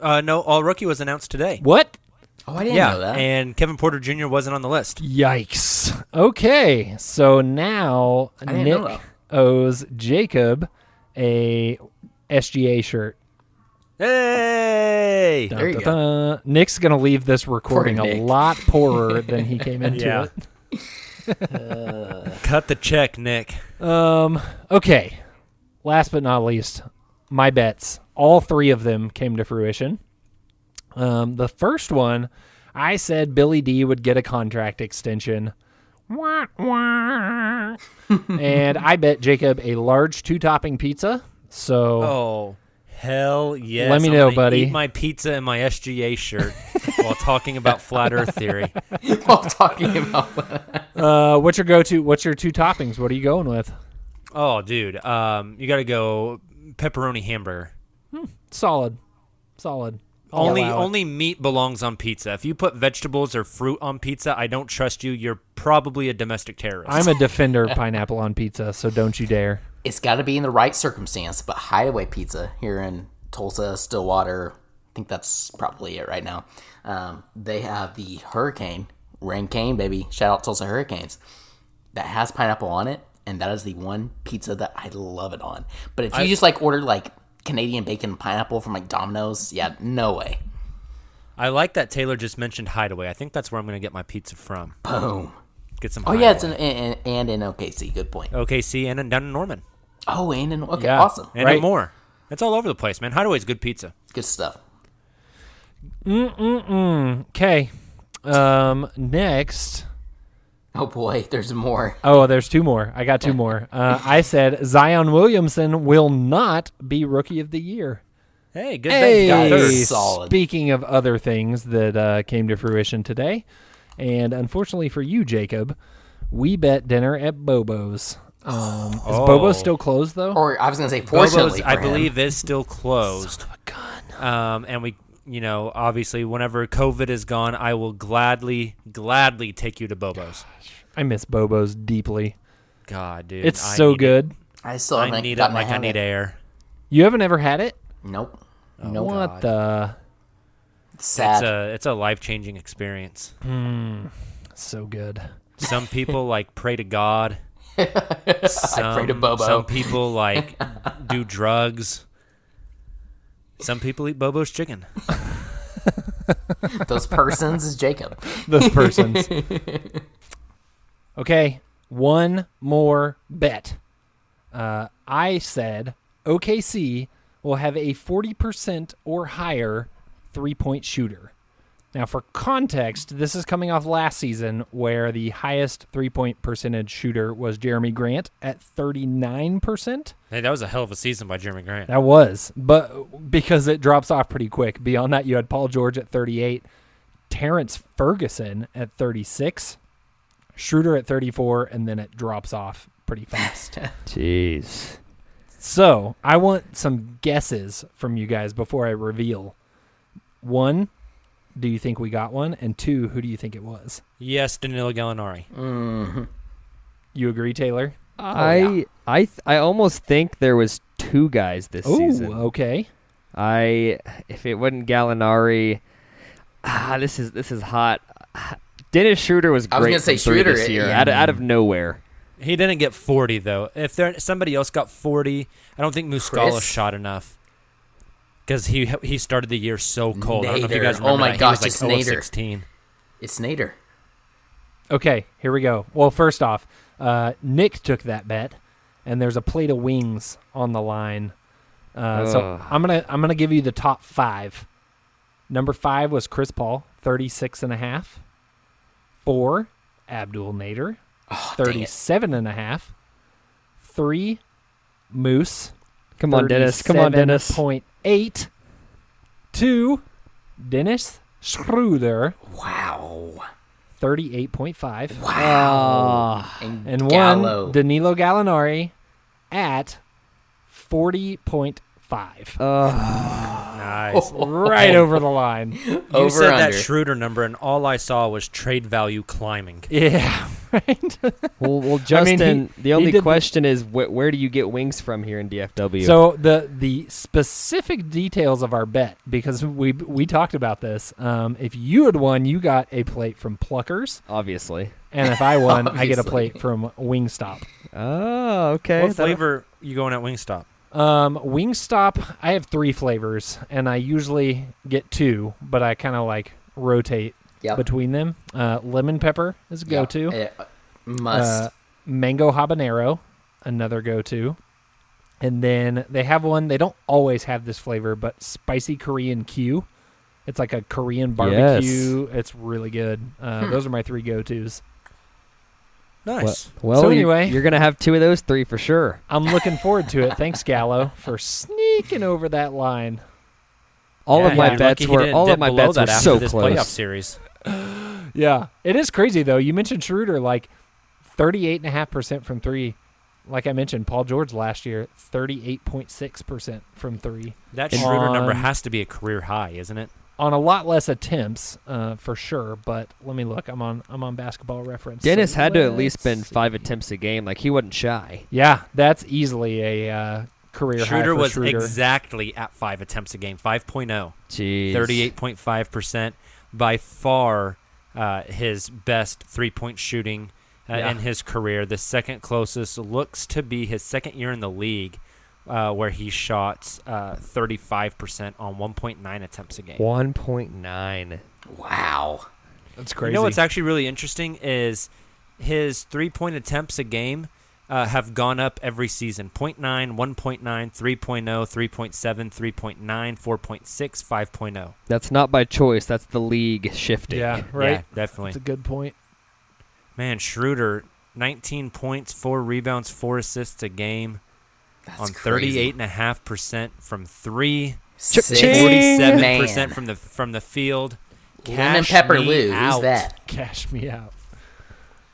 Uh, no, all rookie was announced today.
What?
Oh, I didn't
Yeah,
know that.
and Kevin Porter Jr. wasn't on the list.
Yikes. Okay, so now Nick owes Jacob a SGA shirt.
Hey,
There you go.
Dun-dun-dun. Nick's gonna leave this recording a lot poorer than he came into
Yeah.
it.
cut the check, Nick.
Um. Okay. Last but not least, my bets. All three of them came to fruition. Um. The first one, I said Billy D would get a contract extension. Wah, wah. and I bet Jacob a large two-topping pizza. So
Oh, hell yes!
Let me
I'm
know, buddy.
Eat my pizza and my SGA shirt while talking about flat Earth theory.
While talking about
uh, what's your go-to? What's your two toppings? What are you going with?
Oh, dude, um, you got to go pepperoni hamburger.
Solid, solid. I'll
only
allow it.
only meat belongs on pizza. If you put vegetables or fruit on pizza, I don't trust you. You're probably a domestic terrorist.
I'm a defender of pineapple on pizza, so don't you dare.
It's got to be in the right circumstance. But Hideaway Pizza here in Tulsa, Stillwater, I think that's probably it right now. Um, they have the Hurricane, Rain Cane, baby. Shout out Tulsa Hurricanes. That has pineapple on it, and that is the one pizza that I love it on. But if you
I-
just like order like Canadian bacon pineapple from like Domino's, yeah, no way.
I like that Tayler just mentioned Hideaway. I think that's where I'm going to get my pizza from.
Boom.
Get some.
Oh yeah, it's in, in, in and in OKC. Good point.
OKC and in, down in Norman.
Oh, and in okay,
Yeah.
awesome.
And in more. It's all over the place, man. Hideaway's good pizza.
Good stuff.
Mm-mm-mm. Okay. Um, next.
Oh boy, there's more.
Oh, there's two more. I got two more. Uh, I said Zion Williamson will not be Rookie of the Year.
Hey, good
Hey,
thing. Got third.
Solid.
Speaking of other things that uh, came to fruition today, and unfortunately for you, Jacob, we bet dinner at Bobo's. Um, is
Oh.
Bobo's still closed though?
Or I was gonna say,
Bobo's,
fortunately,
I
him.
believe, is still closed. Um, and we, you know, obviously, whenever COVID is gone, I will gladly, gladly take you to Bobo's.
I miss Bobo's deeply.
God, dude,
It's
I
so
need it.
good.
I still
I
haven't
need it
gotten to
like I need
it.
air.
You haven't ever had it?
Nope.
Oh,
nope.
what the?
Sad.
It's a it's a life changing experience.
Mm, so good.
Some people like pray to God. Some,
pray to Bobo.
Some people like do drugs. Some people eat Bobo's chicken.
Those persons is Jacob.
Those persons. okay, one more bet. Uh, I said OKC will have a 40% or higher three point shooter. Now, for context, this is coming off last season where the highest three point percentage shooter was Jerami Grant at 39%.
Hey, that was a hell of a season by Jerami Grant.
That was, but because it drops off pretty quick. Beyond that, you had Paul George at 38, Terrence Ferguson at 36, Schroeder at 34, and then it drops off pretty fast.
Jeez.
so I want some guesses from you guys before I reveal. One, do you think we got one? And two, who do you think it was?
Yes, Danilo Gallinari.
Mm-hmm.
You agree, Tayler?
I I th- I almost think there was two guys this
Ooh,
season.
okay.
I if it wasn't Gallinari, ah, this is this is hot. Dennis Schroeder was great.
I was gonna say Schroeder,
this year,
yeah.
out, of, out of nowhere.
He didn't get 40 though. If there somebody else got 40, I don't think Muscala
Chris?
shot enough. Because he he started the year so cold. I don't know if you
Nader.
guys
Oh my
that.
gosh,
he
it's
was like
Nader.
16.
It's Nader.
Okay, here we go. Well, first off, uh, Nick took that bet, and there's a plate of wings on the line. Uh, so I'm gonna I'm gonna give you the top five. Number five was Chris Paul, 36 and a half. Four, Abdul Nader,
Oh,
37 and a half. Three, Moose.
Come on, Dennis. Come on, Dennis.
Point eight. Two, Dennis Schroeder,
Wow.
38.5.
Wow. Ah.
And
And Gallo.
one, Danilo Gallinari at 40.5.
Nice.
right over the line.
You
Over
said that
under.
Schroeder number, and all I saw was trade value climbing.
Yeah, right.
Well, well,
I mean,
Justin.
he-
the only
did the-
question is wh- where do you get wings from here in DFW?
So the the specific details of our bet because we we talked about this. Um, if you had won, you got a plate from Pluckers,
obviously.
and if I won, I get a plate from Wingstop.
Oh, okay.
What
That'll-
flavor you going at Wingstop?
Um, Wingstop, I have three flavors, and I usually get two, but I kind of like rotate
Yep.
between them. Uh, lemon pepper is a go-to.
uh, must.
Uh, mango habanero, another go-to. And then they have one. They don't always have this flavor, but spicy Korean Q. It's like a Korean barbecue. It's really good. Uh,
Hmm.
Those are my three go-tos.
Nice.
Well,
So
you're-
anyway-
you're gonna have two of those three for sure.
I'm looking forward to it. Thanks, Gallo, for sneaking over that line.
All
Yeah,
of my
you're
bets were all of my bets
that
were
after
so
this
close.
playoff series.
Yeah, it is crazy though. You mentioned Schroeder, like 38.5% from three. Like I mentioned, Paul George last year, 38.6% from three.
That Schroeder number has to be a career high, isn't it?
on a lot less attempts uh, for sure. But let me look. I'm on I'm on Basketball Reference.
Dennis
So
had to at least
let's
been five attempts a game. Like he wasn't shy.
Yeah, that's easily a uh, career high
Schroeder
for
was
Schroeder.
exactly at five attempts a game, 5.0.
Jeez.
38.5%. By far uh, his best three point shooting uh,
Yeah.
in his career. The second closest looks to be his second year in the league, uh, where he shot uh, 35% on 1.9 attempts a game.
One point nine.
Wow.
That's crazy.
You know what's actually really interesting is his three point attempts a game uh, have gone up every season 0.9, 1.9, 3.0, 3.7, 3.9, 4.6, 5.0.
That's not by choice. That's the league shifting.
yeah, right.
Yeah, definitely.
That's a good point.
Man, Schroeder, 19 points, four rebounds, four assists a game
That's
on 38.5% from three,
Six
47%
man.
from the from the field.
Lemon
Cash
pepper
me
Lu. Who's
out.
that?
Cash me out.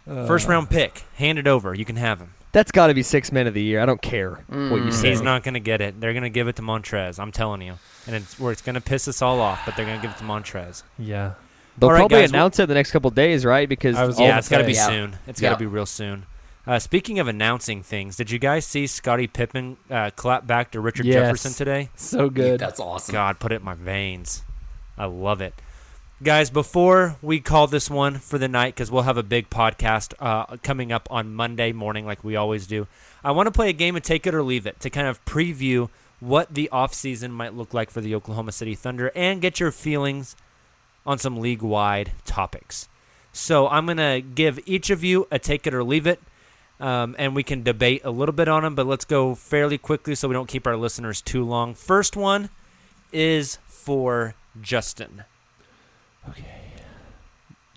Uh,
First round pick. Hand it over. You can have him.
That's got to be six men of the year. I don't care what
Mm.
you say.
He's not going to get it. They're going to give it to Montrezl. I'm telling you. And it's where it's going to piss us all off, but they're going to give it to Montrezl.
Yeah.
They'll
All right,
probably
guys,
announce it the next couple days, right? Because
I was
yeah, it's got to be
Yeah.
soon. It's got to
Yeah.
be real soon. Uh, speaking of announcing things, did you guys see Scottie Pippen uh, clap back to Richard
Yes.
Jefferson today?
So good.
That's awesome.
God, put it in my veins. I love it. Guys, before we call this one for the night, because we'll have a big podcast uh, coming up on Monday morning, like we always do, I want to play a game of Take It or Leave It to kind of preview what the offseason might look like for the Oklahoma City Thunder and get your feelings on some league wide topics. So I'm going to give each of you a Take It or Leave It. Um, and we can debate a little bit on them, but let's go fairly quickly so we don't keep our listeners too long. First one is for Justin.
Okay.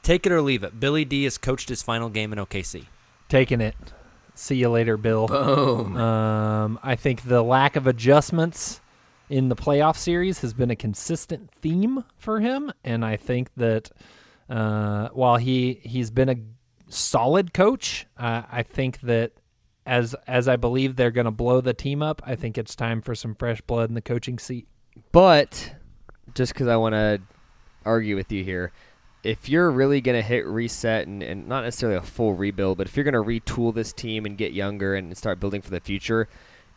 Take it or leave it. Billy D has coached his final game in OKC.
Taking it. See you later, Bill.
Boom.
Um, I think the lack of adjustments in the playoff series has been a consistent theme for him, and I think that uh, while he he's been a solid coach, uh, I think that as as I believe they're going to blow the team up, I think it's time for some fresh blood in the coaching seat.
But just because I want to argue with you here, if you're really going to hit reset and, and not necessarily a full rebuild, but if you're going to retool this team and get younger and start building for the future,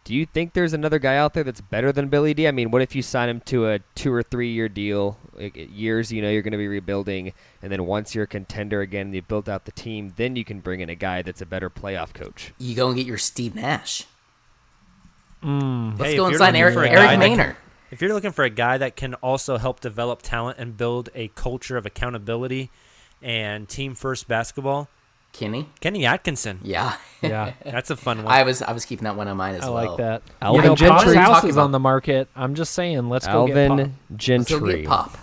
do you think there's another guy out there that's better than Billy D? I mean, what if you sign him to a two or three year deal, like, years you know you're going to be rebuilding, and then once you're a contender again and you've built out the team, then you can bring in a guy that's a better playoff coach?
You go and get your Steve Nash.
Mm.
Let's
Hey,
go and sign Eric,
for
Eric
guy that
Maynard.
If you're looking for a guy that can also help develop talent and build a culture of accountability and team first basketball,
Kenny.
Kenny Atkinson.
Yeah.
Yeah.
That's a fun one.
I was I was keeping that one on mine as
I
well.
I like that.
Alvin
you know, Pop's
Gentry.
house is on the market. I'm just saying, let's go get Pop.
Alvin
Let's go
Gentry.
get Pop.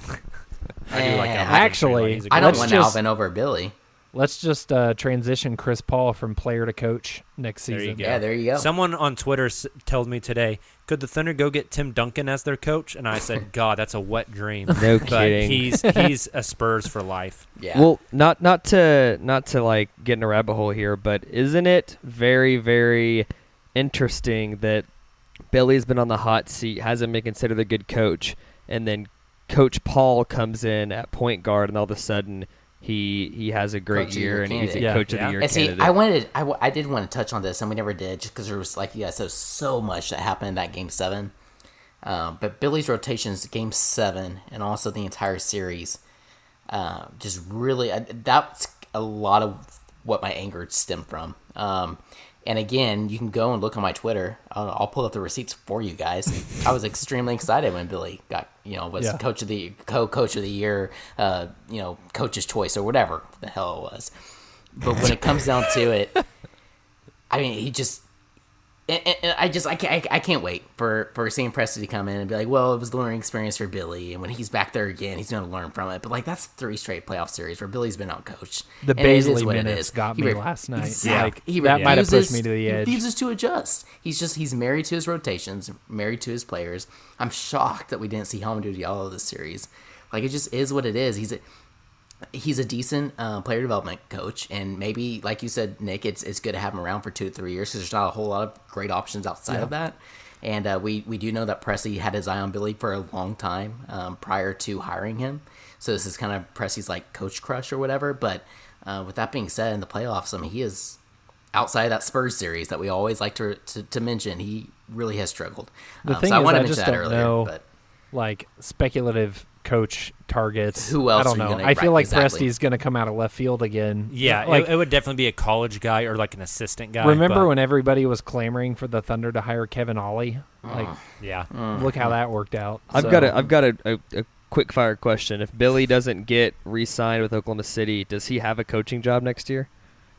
I do like
Eh,
Alvin
Actually,
Gentry. He's a
I
good
don't want
just-
Alvin over Billy.
Let's just uh, transition Chris Paul from player to coach next
There
season.
you.
Yeah, there you go.
Someone on Twitter s- told me today, could the Thunder go get Tim Duncan as their coach? And I said, God, that's a wet dream.
No
but
kidding.
he's he's a Spurs for life.
Yeah.
Well, not not to not to like get in a rabbit hole here, but isn't it very very interesting that Billy's been on the hot seat, hasn't been considered a good coach, and then Coach Paul comes in at point guard, and all of a sudden he he has a great
Coach
year
Year
and he's a.
Yeah.
coach of
Yeah.
the year
and see,
candidate.
I wanted, I, w- I did want to touch on this, and we never did, just because there was like, yeah, so so much that happened in that game seven. Um, but Billy's rotations, game seven, and also the entire series, uh, just really, uh, that's a lot of what my anger stemmed from. Um, and again, you can go and look on my Twitter. I'll, I'll pull up the receipts for you guys. I was extremely excited when Billy got, you know, was
Yeah.
coach of the co-coach of the year, uh, you know, coach's choice or whatever the hell it was. But when it comes down to it, I mean, he just. And, and- I just I can't I, I can't wait for for Sam Presti to come in and be like, well, it was a learning experience for Billy, and when he's back there again, he's going to learn from it. But like that's three straight playoff series where Billy's been outcoached.
The
And it is Bazley
minutes got me last night.
Exactly.
Like,
he
that might have pushed me to the
he refuses to adjust. He's just he's married to his rotations, married to his players. I'm shocked that we didn't see Hamidou Diallo this series. Like it just is what it is. He's a he's a decent uh, player development coach, and maybe, like you said, Nick, it's it's good to have him around for two to three years because there's not a whole lot of great options outside of that. And uh, we we do know that Presti had his eye on Billy for a long time um, prior to hiring him. So this is kind of Presti's like coach crush or whatever. But uh, with that being said, in the playoffs, I mean, he is outside of that Spurs series that we always like to to, to mention. He really has struggled.
The
Um,
thing
so I
is, I
to
just don't
earlier,
know,
but
like speculative coach targets.
Who else
I don't know.
gonna-
I feel
right,
like
exactly.
Presti's going to come out of left field again.
Yeah,
like
it, it would definitely be a college guy or like an assistant guy.
remember
but-
when everybody was clamoring for the Thunder to hire Kevin Ollie? Like,
Yeah. Mm.
look how that worked out.
I've
So-
got a I've got a, a, a quick fire question. If Billy doesn't get re-signed with Oklahoma City, does he have a coaching job next year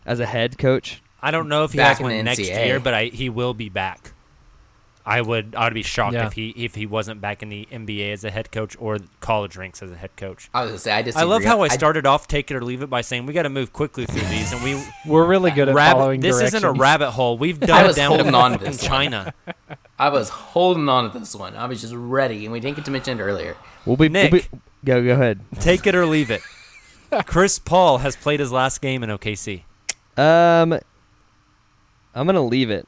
as a head coach?
I don't know if he
Back
has one
the
next year, but I, he will be back. I would I would be shocked
Yeah.
if he if he wasn't back in the NBA as a head coach or college ranks as a head coach.
I was gonna say I just
I love how I started off take it or leave it by saying we got to move quickly through these, and we
We're really good at
rabbit.
following
This isn't a rabbit hole. We've
I
dug
was
down to
holding on to
fucking
one.
China.
I was holding on to this one. I was just ready, and we didn't get to mention it earlier.
We'll be,
Nick.
we'll be go go ahead.
Take it or leave it. Chris Paul has played his last game in OKC.
Um, I'm gonna leave it.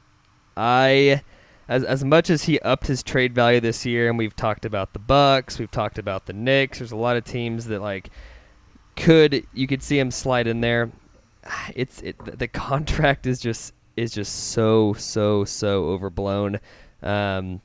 I, as as much as he upped his trade value this year, and we've talked about the Bucks, we've talked about the Knicks. There's a lot of teams that like could you could see him slide in there. It's it the- contract is just is just so so so overblown. Um,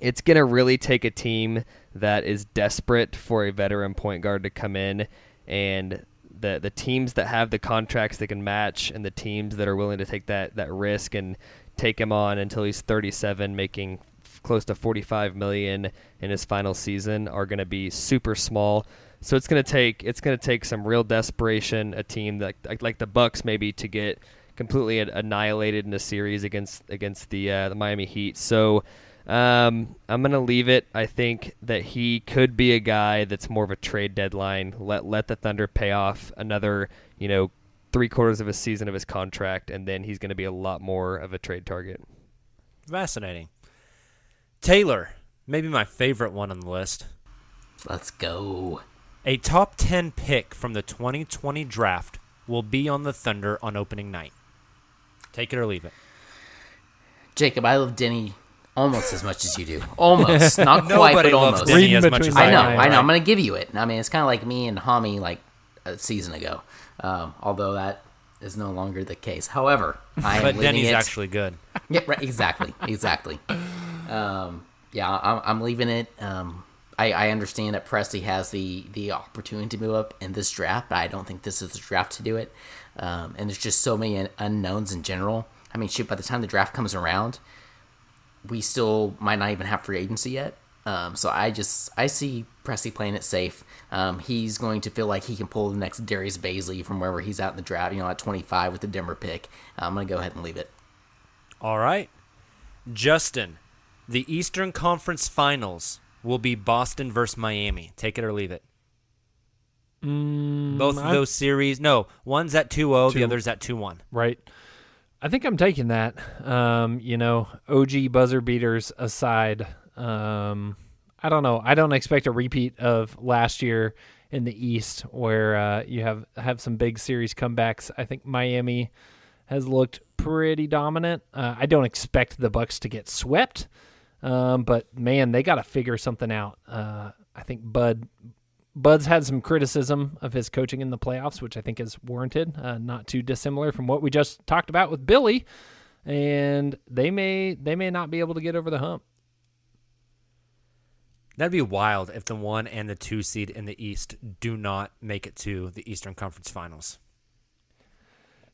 it's gonna really take a team that is desperate for a veteran point guard to come in, and the the teams that have the contracts that can match, and the teams that are willing to take that that risk and take him on until he's 37, making close to 45 million in his final season, are going to be super small. So it's going to take it's going to take some real desperation, a team that like, the Bucks maybe to get completely annihilated in a series against against the uh, the Miami Heat. So um, I'm gonna leave it. I think that he could be a guy that's more of a trade deadline. Let let the Thunder pay off another you know three quarters of a season of his contract, and then he's gonna be a lot more of a trade target.
Fascinating. Tayler, maybe my favorite one on the list.
Let's go.
A top 10 pick from the 2020 draft will be on the Thunder on opening night. Take it or leave it.
Jacob, I love Denny almost as much as you do. Almost, not quite,
Nobody
but
loves
almost.
Denny as much
between
as
the
I know. I know. I'm gonna give you it. I mean, it's kind of like me and Hami like a season ago. Um, although that is no longer the case. However, I am
But Denny's
it.
actually good.
Yeah, right. Exactly. Exactly. Um, yeah, I'm, I'm leaving it. Um, I, I understand that Presti has the the opportunity to move up in this draft, but I don't think this is the draft to do it. Um, and there's just so many unknowns in general. I mean, shoot, by the time the draft comes around, we still might not even have free agency yet. Um, so I just I see Presti playing it safe. Um, he's going to feel like he can pull the next Darius Bazley from wherever he's out in the draft. You know, at 25 with the Denver pick. I'm gonna go ahead and leave it.
All right. Justin, the Eastern Conference Finals will be Boston versus Miami. Take it or leave it. Both of those series, no, one's at 2-0, the other's at 2-1.
Right. I think I'm taking that. Um, you know, OG buzzer beaters aside, um, I don't know. I don't expect a repeat of last year in the East where uh, you have have some big series comebacks. I think Miami has looked pretty dominant. Uh, I don't expect the Bucks to get swept, um, but man, they got to figure something out. Uh, I think Bud Bud's had some criticism of his coaching in the playoffs, which I think is warranted, uh, not too dissimilar from what we just talked about with Billy. And they may they may not be able to get over the hump.
That'd be wild if the one and the two seed in the East do not make it to the Eastern Conference Finals.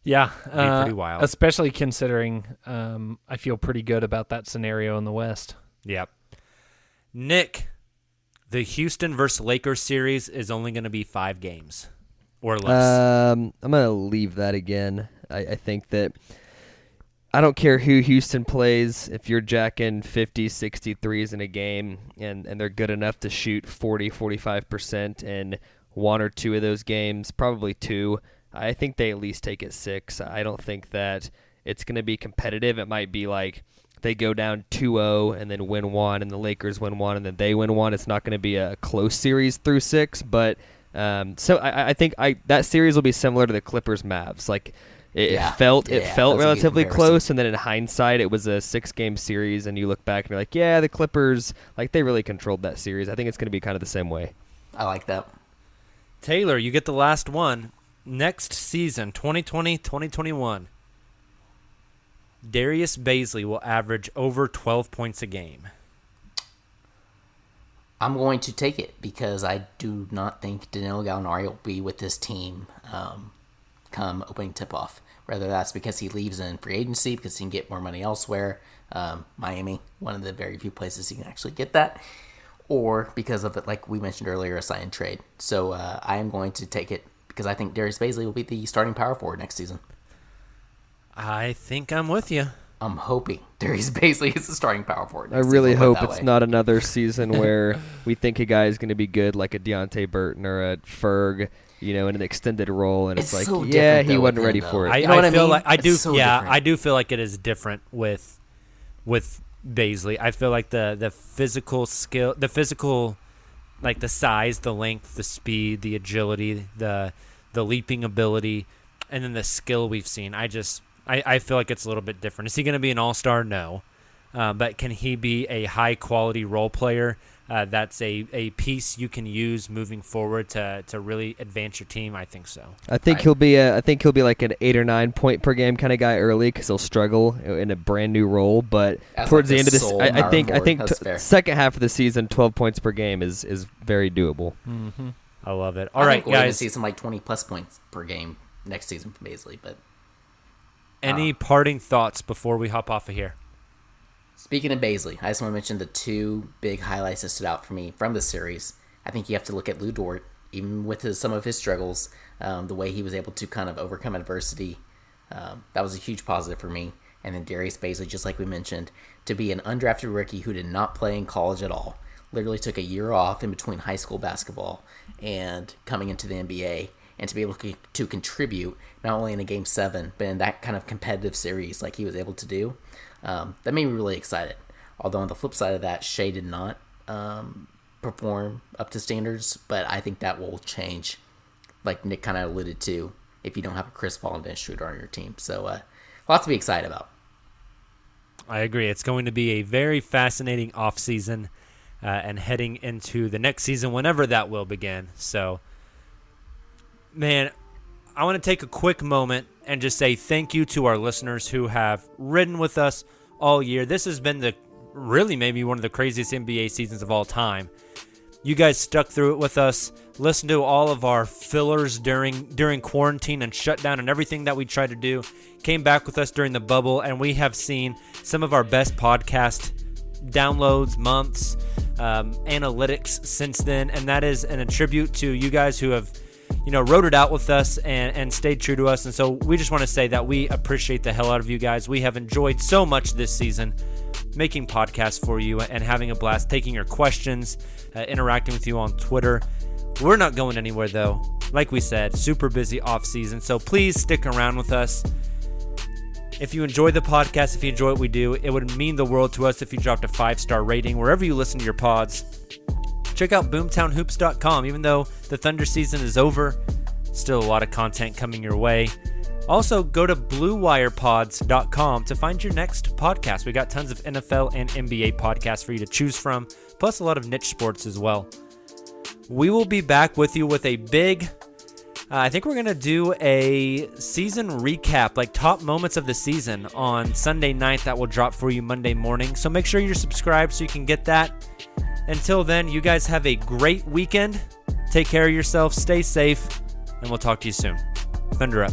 Yeah,
be
uh,
pretty wild.
Especially considering um, I feel pretty good about that scenario in the West.
Yep. Nick, the Houston versus Lakers series is only going to be five games or less.
Um, I'm gonna leave that again. I, I think that I don't care who Houston plays. If you're jacking 50, 60 threes in a game and, and they're good enough to shoot 40, 45% in one or two of those games, probably two, I think they at least take it six. I don't think that it's going to be competitive. It might be like they go down 2-0 and then win one and the Lakers win one and then they win one. It's not going to be a close series through six, but Um, so I, I think I that series will be similar to the Clippers Mavs. Like it,
Yeah.
it felt it
Yeah,
felt
that's a good
relatively close, and then in hindsight, it was a six game series, and you look back and you're like, yeah, the Clippers like they really controlled that series. I think it's going to be kind of the same way.
I like that.
Tayler, you get the last one. Next season, 2020 2021, Darius Bazley will average over 12 points a game.
I'm going to take it because I do not think Danilo Gallinari will be with this team um, come opening tip off. Whether that's because he leaves in free agency because he can get more money elsewhere, um, Miami, one of the very few places he can actually get that, or because of it, like we mentioned earlier, a sign and trade. So uh, I am going to take it because I think Darius Bazley will be the starting power forward next season.
I think I'm with you.
I'm hoping Darius Bazley is the starting power forward.
I really
season.
Hope it's
way.
not another season where we think a guy is going to be good like a Deonte Burton or a Ferg, you know, in an extended role, and it's,
It's
like,
so
yeah, he wasn't ready
him,
for it.
I,
You know
I
what I
feel
mean?
like I do.
so
yeah,
different.
I do feel like it is different with with Bazley. I feel like the the physical skill, the physical, like the size, the length, the speed, the agility, the the leaping ability, and then the skill we've seen. I just I, I feel like it's a little bit different. Is he going to be an all star? No, uh, but can he be a high quality role player? Uh, that's a, a piece you can use moving forward to, to really advance your team. I think so.
I think he'll be a, I think he'll be like an eight or nine point per game kind of guy early because he'll struggle in a brand new role. But
As
towards
like
the
the
end of this,
sole
I, I think I think t- second half of the season, twelve points per game is is very doable.
Mm-hmm.
I love it. All
I
right,
think we're gonna
guys.
see some like 20 plus points per game next season from Bazley, but
Any parting thoughts before we hop off of here?
Speaking of Bazley, I just want to mention the two big highlights that stood out for me from this series. I think you have to look at Lu Dort, even with his, some of his struggles, um, the way he was able to kind of overcome adversity. Um, that was a huge positive for me. And then Darius Bazley, just like we mentioned, to be an undrafted rookie who did not play in college at all, literally took a year off in between high school basketball and coming into the NBA, and to be able to, to contribute not only in a game seven, but in that kind of competitive series like he was able to do. Um, that made me really excited. Although on the flip side of that, Shai did not um, perform up to standards, but I think that will change, like Nick kind of alluded to, if you don't have a Chris Paul and Dennis Schroeder on your team. So, uh, lots to be excited about.
I agree. It's going to be a very fascinating offseason uh, and heading into the next season, whenever that will begin. So, man, I want to take a quick moment and just say thank you to our listeners who have ridden with us all year. This has been the really maybe one of the craziest NBA seasons of all time. You guys stuck through it with us. Listened to all of our fillers during during quarantine and shutdown and everything that we tried to do. Came back with us during the bubble, and we have seen some of our best podcast downloads, months, um, analytics since then, and that is an attribute to you guys who have, you know, wrote it out with us and and stayed true to us. And so we just want to say that we appreciate the hell out of you guys. We have enjoyed so much this season making podcasts for you and having a blast, taking your questions, uh, interacting with you on Twitter. We're not going anywhere though. Like we said, super busy off season. So please stick around with us. If you enjoy the podcast, if you enjoy what we do, it would mean the world to us if you dropped a five star rating wherever you listen to your pods. Check out boomtownhoops.com. Even though the Thunder season is over, still a lot of content coming your way. Also, go to bluewirepods.com to find your next podcast. We got tons of NFL and NBA podcasts for you to choose from, plus a lot of niche sports as well. We will be back with you with a big uh, I think we're going to do a season recap, like top moments of the season on Sunday night that will drop for you Monday morning. So make sure you're subscribed so you can get that. Until then, you guys have a great weekend. Take care of yourself, stay safe, and we'll talk to you soon. Thunder up.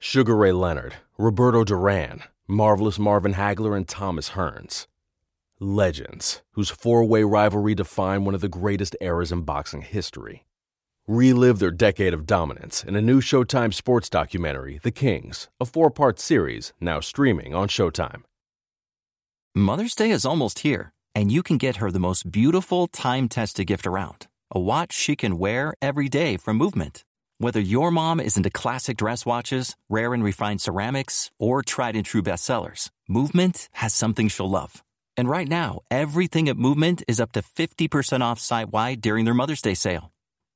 Sugar Ray Leonard, Roberto Duran, Marvelous Marvin Hagler, and Thomas Hearns. Legends, whose four way rivalry defined one of the greatest eras in boxing history. Relive their decade of dominance in a new Showtime sports documentary, The Kings, a four part series now streaming on Showtime.
Mother's Day is almost here, and you can get her the most beautiful time tested gift around a watch she can wear every day from Movement. Whether your mom is into classic dress watches, rare and refined ceramics, or tried and true bestsellers, Movement has something she'll love. And right now, everything at Movement is up to 50% off site wide during their Mother's Day sale.